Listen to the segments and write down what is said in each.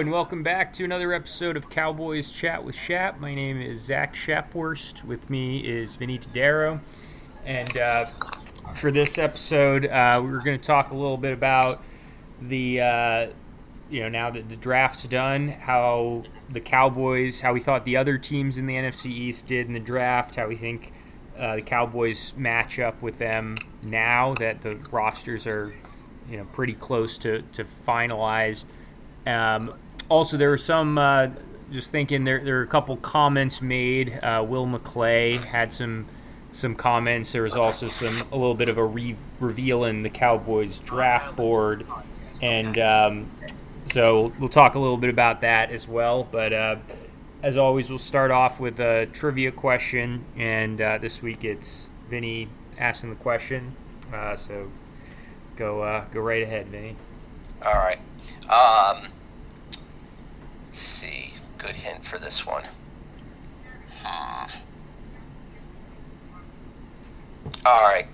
and welcome back to another episode of Cowboys Chat with Shap. My name is Zach Shapworst. With me is Vinny Tadaro. And uh, for this episode, uh, we are going to talk a little bit about the, uh, you know, now that the draft's done, how the Cowboys, how we thought the other teams in the NFC East did in the draft, how we think uh, the Cowboys match up with them now that the rosters are, you know, pretty close to, to finalized. Um, also, there were some. Uh, just thinking, there there are a couple comments made. Uh, Will McClay had some some comments. There was also some a little bit of a re- reveal in the Cowboys draft board, and um, so we'll talk a little bit about that as well. But uh, as always, we'll start off with a trivia question, and uh, this week it's Vinny asking the question. Uh, so go uh, go right ahead, Vinny. All right. Um, let's see. Good hint for this one. Hmm. All right.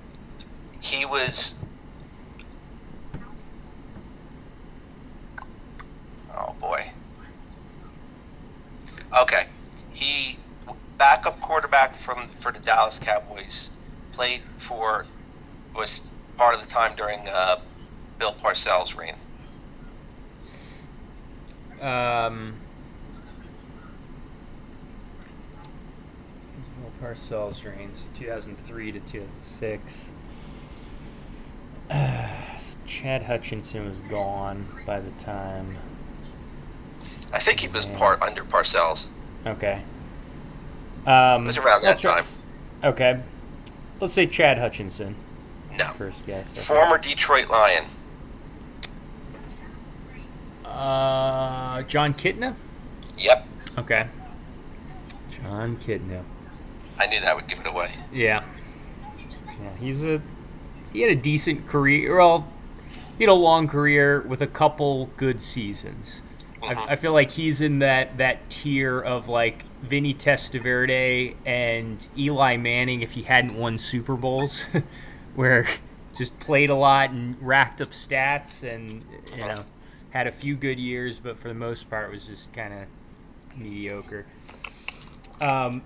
He was. Oh boy. Okay. He backup quarterback from for the Dallas Cowboys. Played for was part of the time during uh, Bill Parcells' reign. Um, well, Parcells reigns 2003 to 2006. Uh, Chad Hutchinson was gone by the time. I think he was part under Parcells. Okay. Um, it was around that try, time. Okay. Let's say Chad Hutchinson. No. First guess. Okay. Former Detroit Lion. Uh, Jon Kitna? Yep. Okay. Jon Kitna. I knew that would give it away. Yeah. Yeah, he's a he had a decent career. Well, he had a long career with a couple good seasons. Mm-hmm. I, I, feel like he's in that that tier of like Vinny Testaverde and Eli Manning if he hadn't won Super Bowls, where just played a lot and racked up stats and you know had a few good years, but for the most part was just kind of mediocre. Um,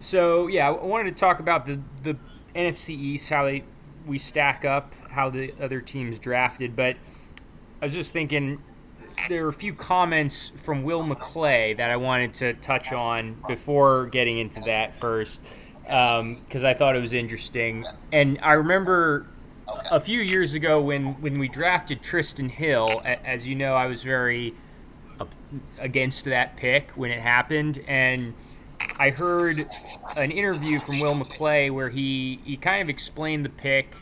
so yeah, I wanted to talk about the the NFC East, how they we stack up, how the other teams drafted, but I was just thinking there were a few comments from Will McClay that I wanted to touch on before getting into that first, because um, I thought it was interesting. And I remember a few years ago when when we drafted Trysten Hill, as you know, I was very against that pick when it happened, and I heard an interview from Will McClay where he he kind of explained the pick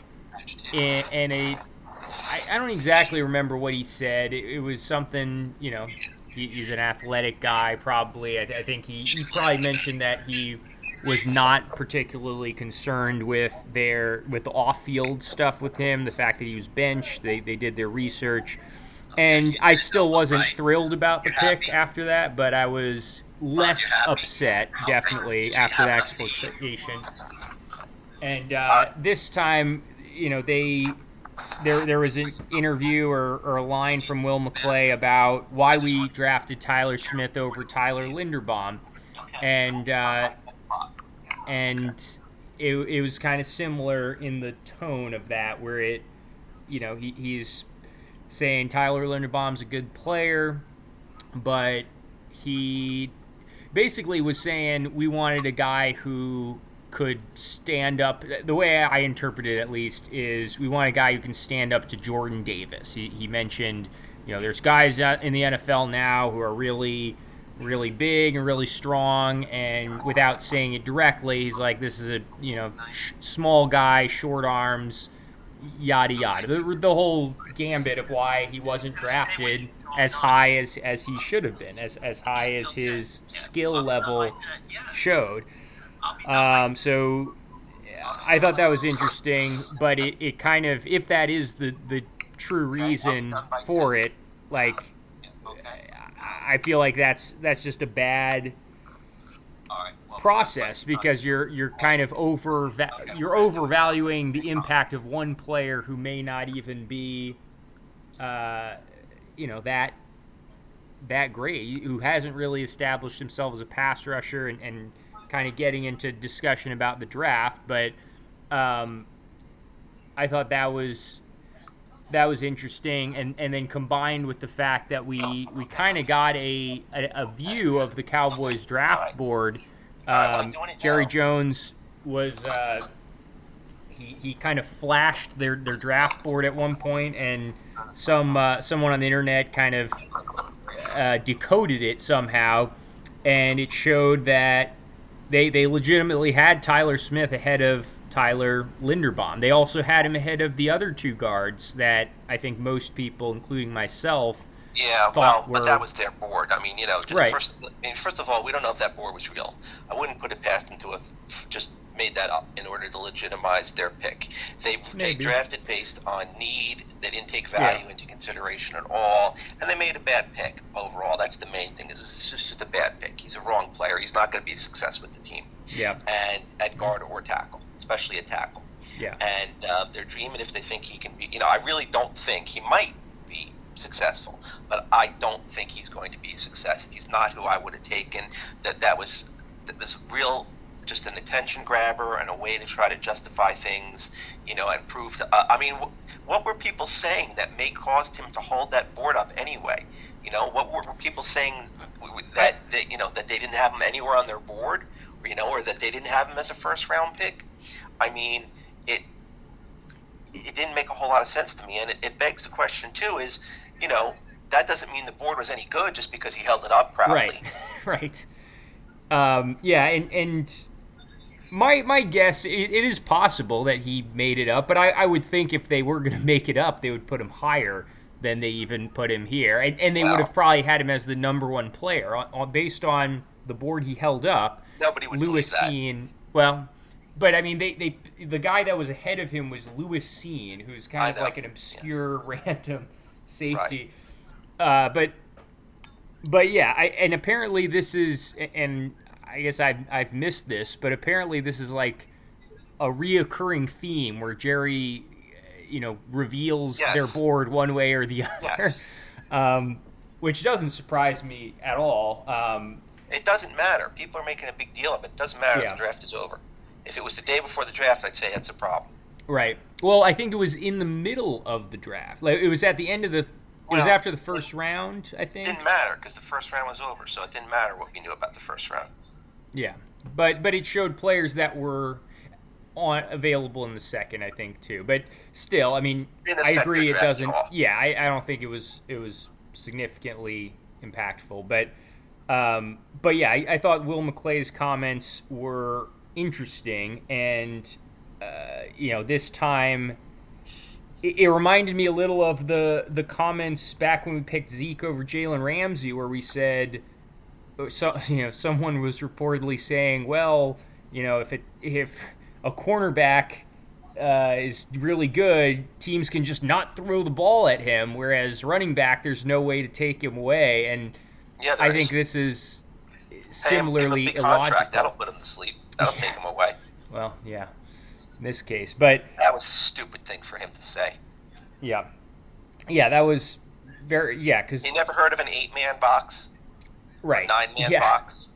in, in a I, I don't exactly remember what he said. It, it was something you know. He, he's an athletic guy, probably. I, I think he, he probably mentioned that he was not particularly concerned with their with the off-field stuff with him. The fact that he was benched, they they did their research, and I still wasn't thrilled about the pick after that. But I was less upset, definitely after that explanation. And uh, this time, you know, they there there was an interview or, or a line from Will McClay about why we drafted Tyler Smith over Tyler Linderbaum, and uh, and it, it was kind of similar in the tone of that, where it, you know, he, he's saying Tyler Linderbaum's a good player, but he basically was saying we wanted a guy who could stand up. The way I interpret it, at least, is we want a guy who can stand up to Jordan Davis. He, he mentioned, you know, there's guys in the NFL now who are really really big and really strong and without saying it directly he's like this is a you know sh- small guy short arms yada yada. The, the whole gambit of why he wasn't drafted as high as, as he should have been as, as high as his skill level showed. Um, so i thought that was interesting but it, it kind of if that is the, the true reason for it like I feel like that's that's just a bad process because you're you're kind of over you're overvaluing the impact of one player who may not even be uh, you know that that great, who hasn't really established himself as a pass rusher, and, and kind of getting into discussion about the draft. But um, I thought that was that was interesting, and, and then combined with the fact that we we kind of got a, a, a view of the Cowboys draft board. Um, Jerry Jones was uh, he, he kind of flashed their, their draft board at one point, and some uh, someone on the internet kind of uh, decoded it somehow, and it showed that they they legitimately had Tyler Smith ahead of Tyler Linderbaum. They also had him ahead of the other two guards that I think most people, including myself, yeah, well, were... but that was their board. I mean, you know, right. first, I mean, first of all, we don't know if that board was real. I wouldn't put it past them to have just made that up in order to legitimize their pick. They, they drafted based on need. They didn't take value yeah. into consideration at all, and they made a bad pick overall. That's the main thing. Is it's just, just a bad pick. He's a wrong player. He's not going to be a success with the team. Yeah. And at guard or tackle, especially a tackle. Yeah. And uh, they're dreaming if they think he can be. You know, I really don't think he might be successful, but I don't think he's going to be a success. He's not who I would have taken. That that was that was real just an attention grabber and a way to try to justify things, you know, and prove to. Uh, I mean, what were people saying that may caused him to hold that board up anyway? You know, what were, were people saying that, that you know that they didn't have him anywhere on their board, or, you know, or that they didn't have him as a first round pick? I mean, it it didn't make a whole lot of sense to me, and it, it begs the question too: is you know that doesn't mean the board was any good just because he held it up proudly. Right. right. Um, yeah, and and my my guess it, it is possible that he made it up, but I, I would think if they were going to make it up, they would put him higher than they even put him here, and, and they would have probably had him as the number one player on, on based on the board he held up. Nobody would Lewis Cine, well, but I mean, they, they the guy that was ahead of him was Lewis Cine, who's kind of like an obscure yeah. random safety. Right. Uh, but but yeah, I, and apparently this is and I guess I've I've missed this, but apparently this is like a reoccurring theme where Jerry, you know, reveals yes. their board one way or the other, yes. um, which doesn't surprise me at all. Um, it doesn't matter. People are making a big deal of it. It doesn't matter yeah. if the draft is over. If it was the day before the draft, I'd say that's a problem. Right. Well, I think it was in the middle of the draft. Like it was at the end of the. It well, was after the first round, I think. It didn't matter because the first round was over, so it didn't matter what we knew about the first round. Yeah, but but it showed players that were on available in the second, I think too. But still, I mean, I agree it doesn't. Yeah, I, I don't think it was it was significantly impactful, but um, but yeah, I, I thought Will McClay's comments were interesting, and uh, you know, this time it, it, reminded me a little of the the comments back when we picked Zeke over Jalen Ramsey, where we said so you know someone was reportedly saying, well, you know, if it if a cornerback uh, is really good, teams can just not throw the ball at him, whereas running back, there's no way to take him away. And yeah, I think this is similarly hey, illogical. That'll put him to sleep. That'll take him away. Well, yeah, in this case, but that was a stupid thing for him to say. Yeah, yeah, that was very yeah. Because you never heard of an eight-man box right nine man yeah. box.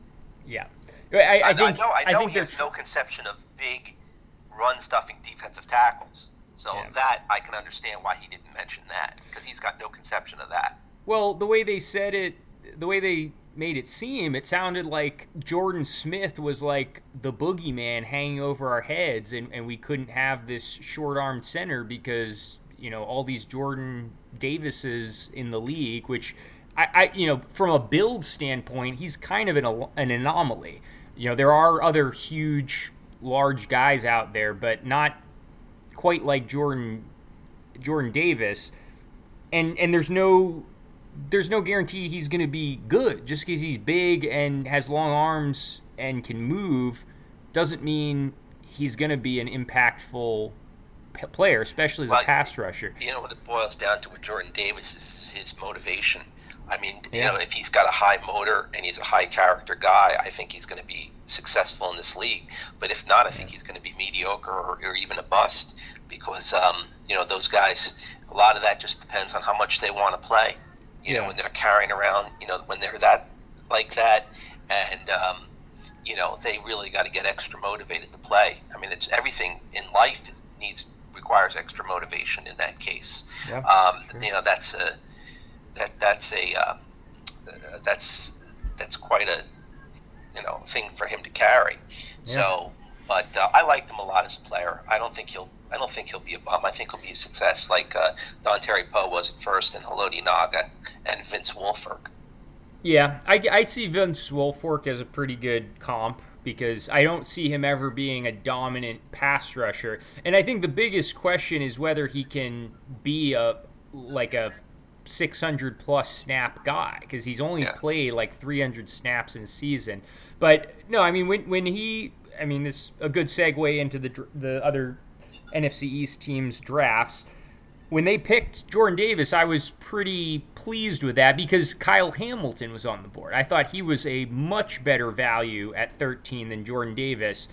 Yeah, I, I, think I know, I know I think he has no conception of big run stuffing defensive tackles. So yeah. that I can understand why he didn't mention that because he's got no conception of that. Well, the way they said it, the way they made it seem, it sounded like Jordan Smith was like the boogeyman hanging over our heads, and, and we couldn't have this short armed center because you know all these Jordan Davises in the league, which I, I, you know, from a build standpoint, he's kind of an, an anomaly. You know, there are other huge, large guys out there, but not quite like Jordan Jordan Davis. And and there's no there's no guarantee he's going to be good just because he's big and has long arms and can move doesn't mean he's going to be an impactful p- player, especially as well, a pass rusher. You know what it boils down to with Jordan Davis is his motivation. I mean, yeah. you know, if he's got a high motor and he's a high character guy, I think he's going to be successful in this league. But if not, I think he's going to be mediocre or, or even a bust because, um, you know, those guys, a lot of that just depends on how much they want to play. You know, when they're carrying around, you know, when they're that like that, and um, you know, they really got to get extra motivated to play. I mean, it's everything in life needs requires extra motivation in that case. Yeah, um, sure. You know, that's a that that's a uh, that's that's quite a you know thing for him to carry. Yeah. So, but uh, I liked him a lot as a player. I don't think he'll I don't think he'll be a bum. I think he'll be a success like uh, Terry Poe was at first, and Haloti Ngata and Vince Wilfork. Yeah, I, I see Vince Wilfork as a pretty good comp because I don't see him ever being a dominant pass rusher. And I think the biggest question is whether he can be a like a 600 plus snap guy because he's only yeah. played like 300 snaps in a season. But no, I mean when when he I mean this a good segue into the the other NFC East teams drafts. When they picked Jordan Davis, I was pretty pleased with that because Kyle Hamilton was on the board. I thought he was a much better value at 13 than Jordan Davis.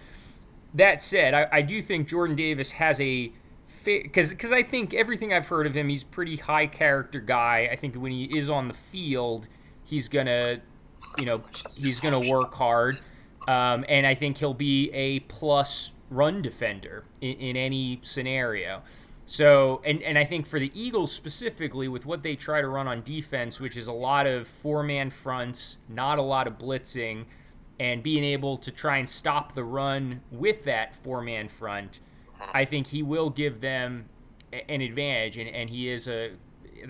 That said, I, I do think Jordan Davis has a because because I think everything I've heard of him, he's pretty high character guy. I think when he is on the field, he's gonna, you know, he's gonna work hard, um, and I think he'll be a plus run defender in, in any scenario. So, and, and I think for the Eagles specifically, with what they try to run on defense, which is a lot of four man fronts, not a lot of blitzing, and being able to try and stop the run with that four man front, I think he will give them an advantage. And, and he is a,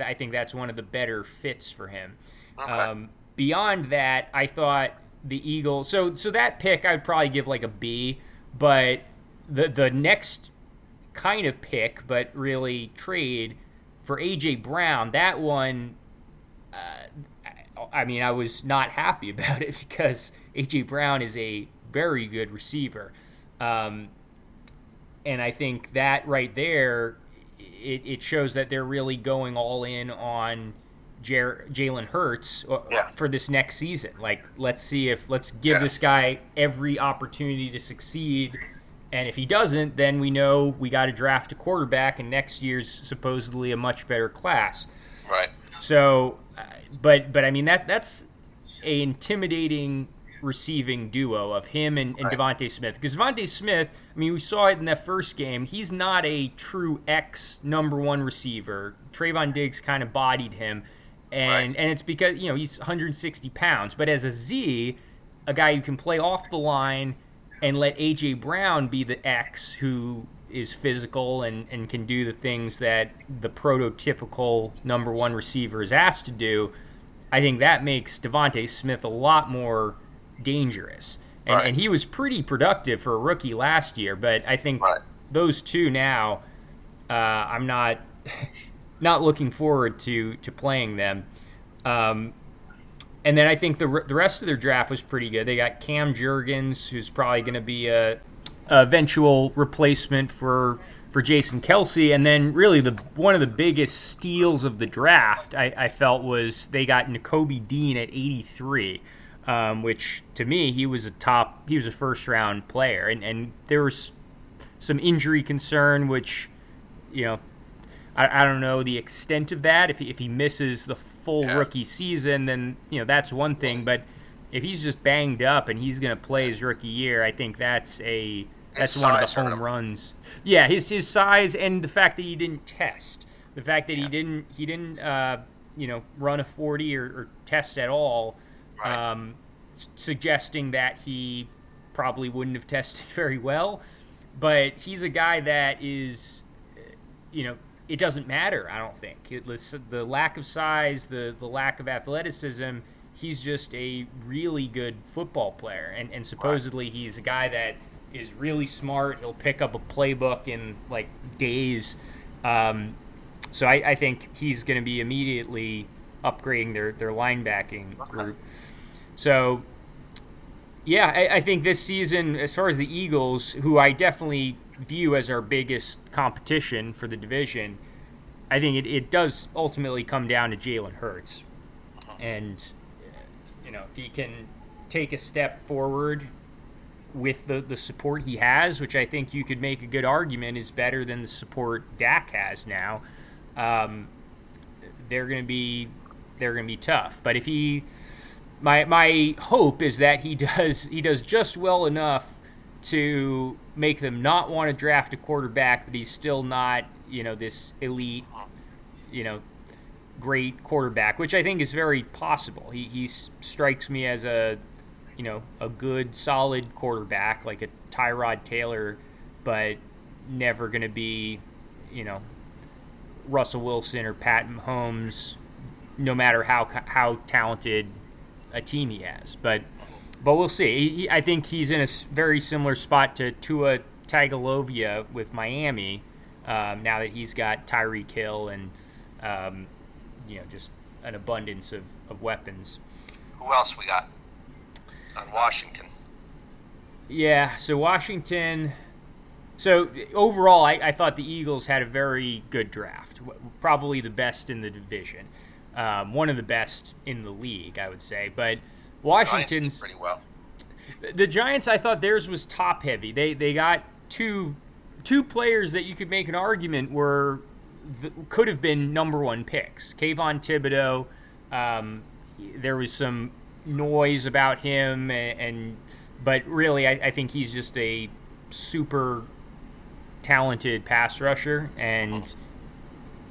I think that's one of the better fits for him. Okay. Um, beyond that, I thought the Eagles, so, so that pick I'd probably give like a B, but the, the next kind of pick, but really trade for AJ Brown. That one, uh, I mean, I was not happy about it because AJ Brown is a very good receiver, um, and I think that right there, it, it, shows that they're really going all in on. Jalen Hurts uh, yeah. for this next season. Like, let's see if let's give yeah. this guy every opportunity to succeed and if he doesn't, then we know we got to draft a quarterback, and next year's supposedly a much better class. Right. So, uh, but but I mean that that's a intimidating receiving duo of him and, and right. DeVonta Smith. Because DeVonta Smith, I mean, we saw it in that first game. He's not a true X number one receiver. Trevon Diggs kind of bodied him, and right. and it's because you know he's 160 pounds. But as a Z, a guy who can play off the line and let AJ Brown be the X who is physical and, and can do the things that the prototypical number one receiver is asked to do, I think that makes DeVonta Smith a lot more dangerous. And, right. and he was pretty productive for a rookie last year, but I think right. those two now, uh, I'm not not looking forward to to playing them. Um, and then I think the the rest of their draft was pretty good. They got Cam Jurgens, who's probably going to be a, a, eventual replacement for for Jason Kelce. and then really the one of the biggest steals of the draft I, I felt was they got Nakobe Dean at 83. Um, which to me he was a top he was a first round player and, and there was some injury concern which you know I, I don't know the extent of that if he, if he misses the full yeah. rookie season, then you know that's one thing. But if he's just banged up and he's going to play his rookie year, I think that's a that's his one of the home runs. Yeah, his his size and the fact that he didn't test, the fact that yeah. he didn't he didn't uh, you know run a forty or, or test at all, right. um, suggesting that he probably wouldn't have tested very well. But he's a guy that is, you know, it doesn't matter. I don't think it, the lack of size, the the lack of athleticism. He's just a really good football player, and and supposedly right. he's a guy that is really smart. He'll pick up a playbook in like days. Um, so I, I, think he's going to be immediately upgrading their their linebacking okay. group. So yeah, I, I, think this season, as far as the Eagles, who I definitely view as our biggest competition for the division, I think it, it does ultimately come down to Jalen Hurts. And, you know, if he can take a step forward with the, the support he has, which I think you could make a good argument is better than the support Dak has now, um, they're going to be they're going to be tough. But if he, my my hope is that he does he does just well enough to make them not want to draft a quarterback, but he's still not you know this elite, you know, great quarterback, which I think is very possible. He he strikes me as a you know a good solid quarterback like a Tyrod Taylor, but never going to be you know Russell Wilson or Pat Mahomes, no matter how how talented a team he has. But but we'll see. He, I think he's in a very similar spot to Tua Tagovailoa with Miami. Um, now that he's got Tyreek Hill and um, you know just an abundance of, of weapons. Who else we got on Washington? Yeah, so Washington. So overall, I, I, thought the Eagles had a very good draft, probably the best in the division, um, one of the best in the league, I would say. But Washington's pretty well. The Giants, I thought theirs was top heavy. They they got two two players that you could make an argument were could have been number one picks. Kayvon Thibodeaux. Um, there was some noise about him, and, and but really, I, I think he's just a super talented pass rusher, and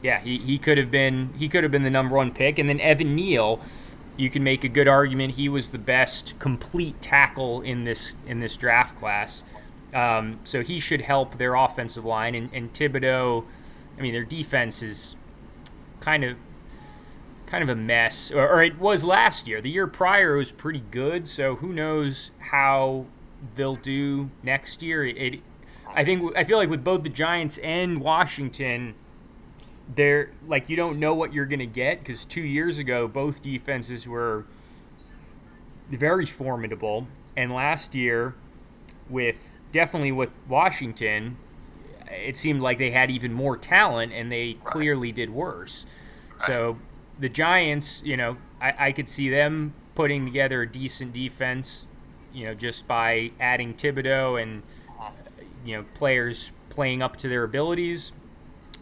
yeah, he, he could have been he could have been the number one pick. And then Evan Neal, you can make a good argument he was the best complete tackle in this in this draft class. Um, so he should help their offensive line. And, and Thibodeaux, I mean, their defense is kind of kind of a mess, or, or, it was last year. The year prior was pretty good. So who knows how they'll do next year? It I think I feel like with both the Giants and Washington, they're like you don't know what you're going to get because two years ago both defenses were very formidable, and last year with definitely with Washington, it seemed like they had even more talent and they clearly did worse. Right. So the Giants, you know, I, I could see them putting together a decent defense, you know, just by adding Thibodeaux and uh-huh. you know players playing up to their abilities.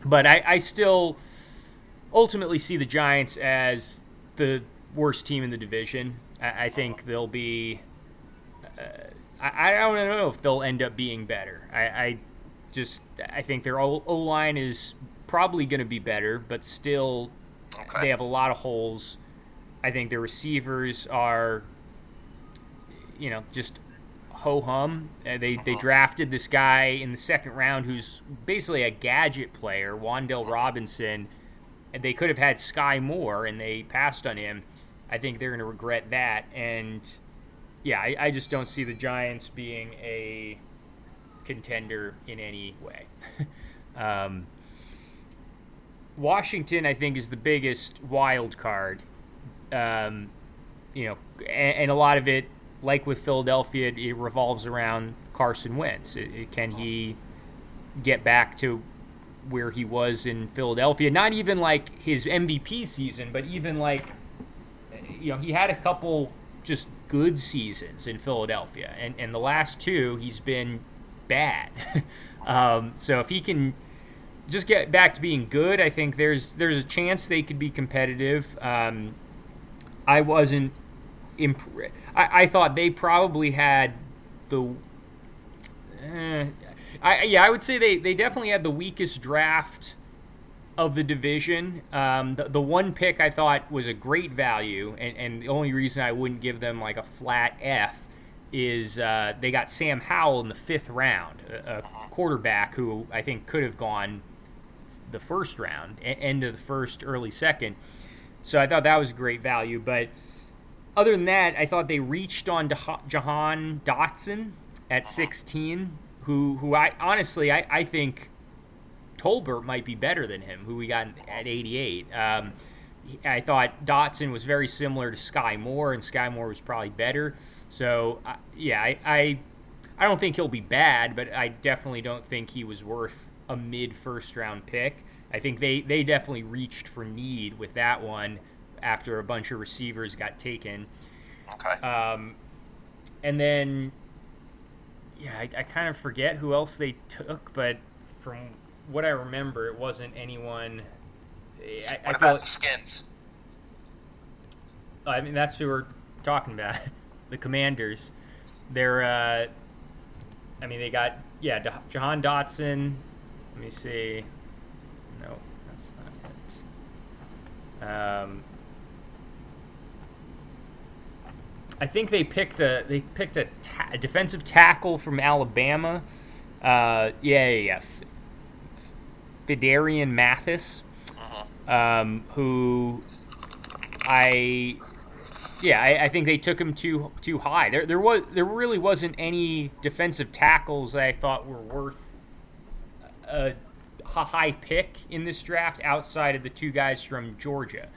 But I, I still ultimately see the Giants as the worst team in the division. I, I think they'll be. Uh, I, I don't know if they'll end up being better. I, I just I think their O line is probably going to be better, but still okay. they have a lot of holes. I think their receivers are, you know, just ho hum. Uh, they they uh-huh. drafted this guy in the second round who's basically a gadget player, Wan'Dale uh-huh. Robinson. And they could have had Skyy Moore, and they passed on him. I think they're going to regret that. And yeah, I, I just don't see the Giants being a contender in any way. um, Washington, I think, is the biggest wild card. Um, you know, and, and, a lot of it like with Philadelphia, it, it revolves around Carson Wentz. It, it, can he get back to where he was in Philadelphia? Not even like his MVP season, but even like, you know, he had a couple just good seasons in Philadelphia, and and the last two he's been bad. um, so if he can just get back to being good, I think there's there's a chance they could be competitive. Um, I wasn't imp- I, I thought they probably had the. Eh, I, yeah, I would say they, they definitely had the weakest draft of the division. Um, the, the one pick I thought was a great value, and, and the only reason I wouldn't give them like a flat F is uh, they got Sam Howell in the fifth round, a, a, quarterback who I think could have gone the first round, end of the first, early second. So I thought that was great value, but other than that, I thought they reached on Jahan Dotson at 16, who who I honestly I, I think Tolbert might be better than him, who we got at 88. Um, I thought Dotson was very similar to Skyy Moore, and Skyy Moore was probably better. So uh, yeah, I, I I don't think he'll be bad, but I definitely don't think he was worth a mid first round pick. I think they, they definitely reached for need with that one after a bunch of receivers got taken. Okay. Um, and then, yeah, I, I kind of forget who else they took, but from what I remember, it wasn't anyone. I, what I about the Skins? I mean, that's who we're talking about. the Commanders. They're, uh, I mean, they got yeah, D- Jahan Dotson. Let me see. No, that's not it. Um, I think they picked a they picked a, ta- a defensive tackle from Alabama. Uh, yeah, yeah, yeah. F- Phidarian Mathis, Mhm. um, who I yeah, I, I think they took him too too high. There there was there really wasn't any defensive tackles that I thought were worth a, a high pick in this draft outside of the two guys from Georgia.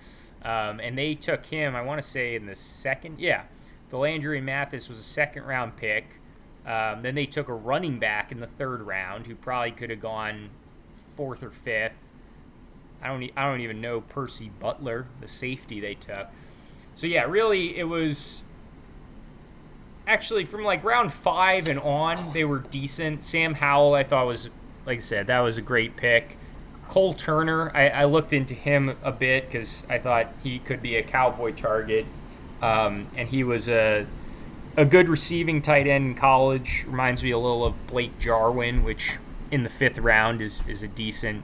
Um, and they took him, I want to say, in the second. Yeah, Phidarian Mathis was a second round pick. Um, then they took a running back in the third round who probably could have gone fourth or fifth. I don't, I don't even know Percy Butler, the safety they took. So yeah, really, it was actually from like round five and on, they were decent. Sam Howell, I thought was, like I said, that was a great pick. Cole Turner, I, I looked into him a bit because I thought he could be a cowboy target, um, and he was a a good receiving tight end in college. Reminds me a little of Blake Jarwin, which in the fifth round is is a decent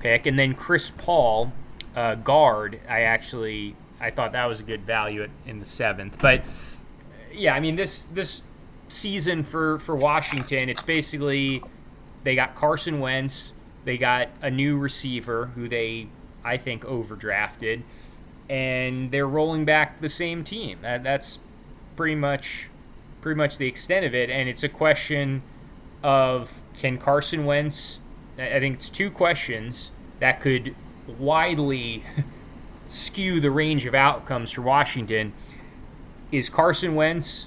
pick. And then Chris Paul, uh, guard, I actually I thought that was a good value at, in the seventh. But yeah, I mean this this season for for Washington, it's basically they got Carson Wentz, they got a new receiver who they I think overdrafted, and they're rolling back the same team. That, that's pretty much pretty much the extent of it, and it's a question of can Carson Wentz. I think it's two questions that could widely skew the range of outcomes for Washington. Is Carson Wentz,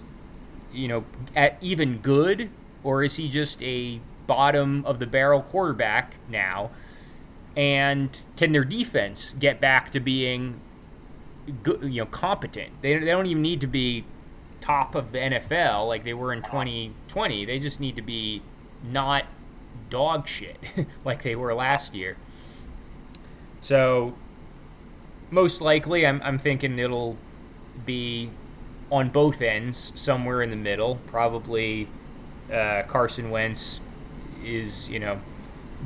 you know, at even good, or is he just a bottom of the barrel quarterback now? And can their defense get back to being good, you know, competent? They, they don't even need to be top of the NFL like they were in 2020. They just need to be not dog shit like they were last year. So most likely, I'm, I'm thinking it'll be on both ends, somewhere in the middle. Probably uh, Carson Wentz is, you know,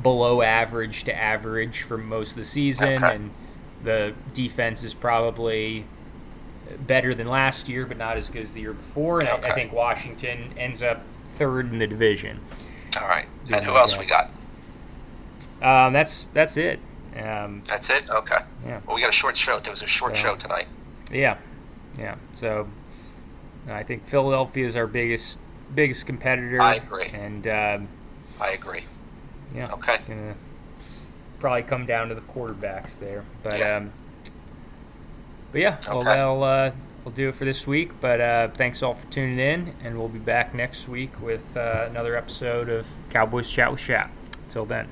below average to average for most of the season, Okay. and the defense is probably better than last year, but not as good as the year before. And I, I think Washington ends up third in the division. All right. And who else we got? Um, that's that's it. Um, That's it. Okay. yeah. Well, we got a short show. There was a short So- show tonight. Yeah, yeah. So I think Philadelphia is our biggest biggest competitor. I agree. And um, I agree. yeah, Okay. Probably come down to the quarterbacks there. But Yeah. um, but yeah, well Okay. that'll uh, will do it for this week. But uh, thanks all for tuning in, and we'll be back next week with uh, another episode of Cowboys Chat with Shap. Till then.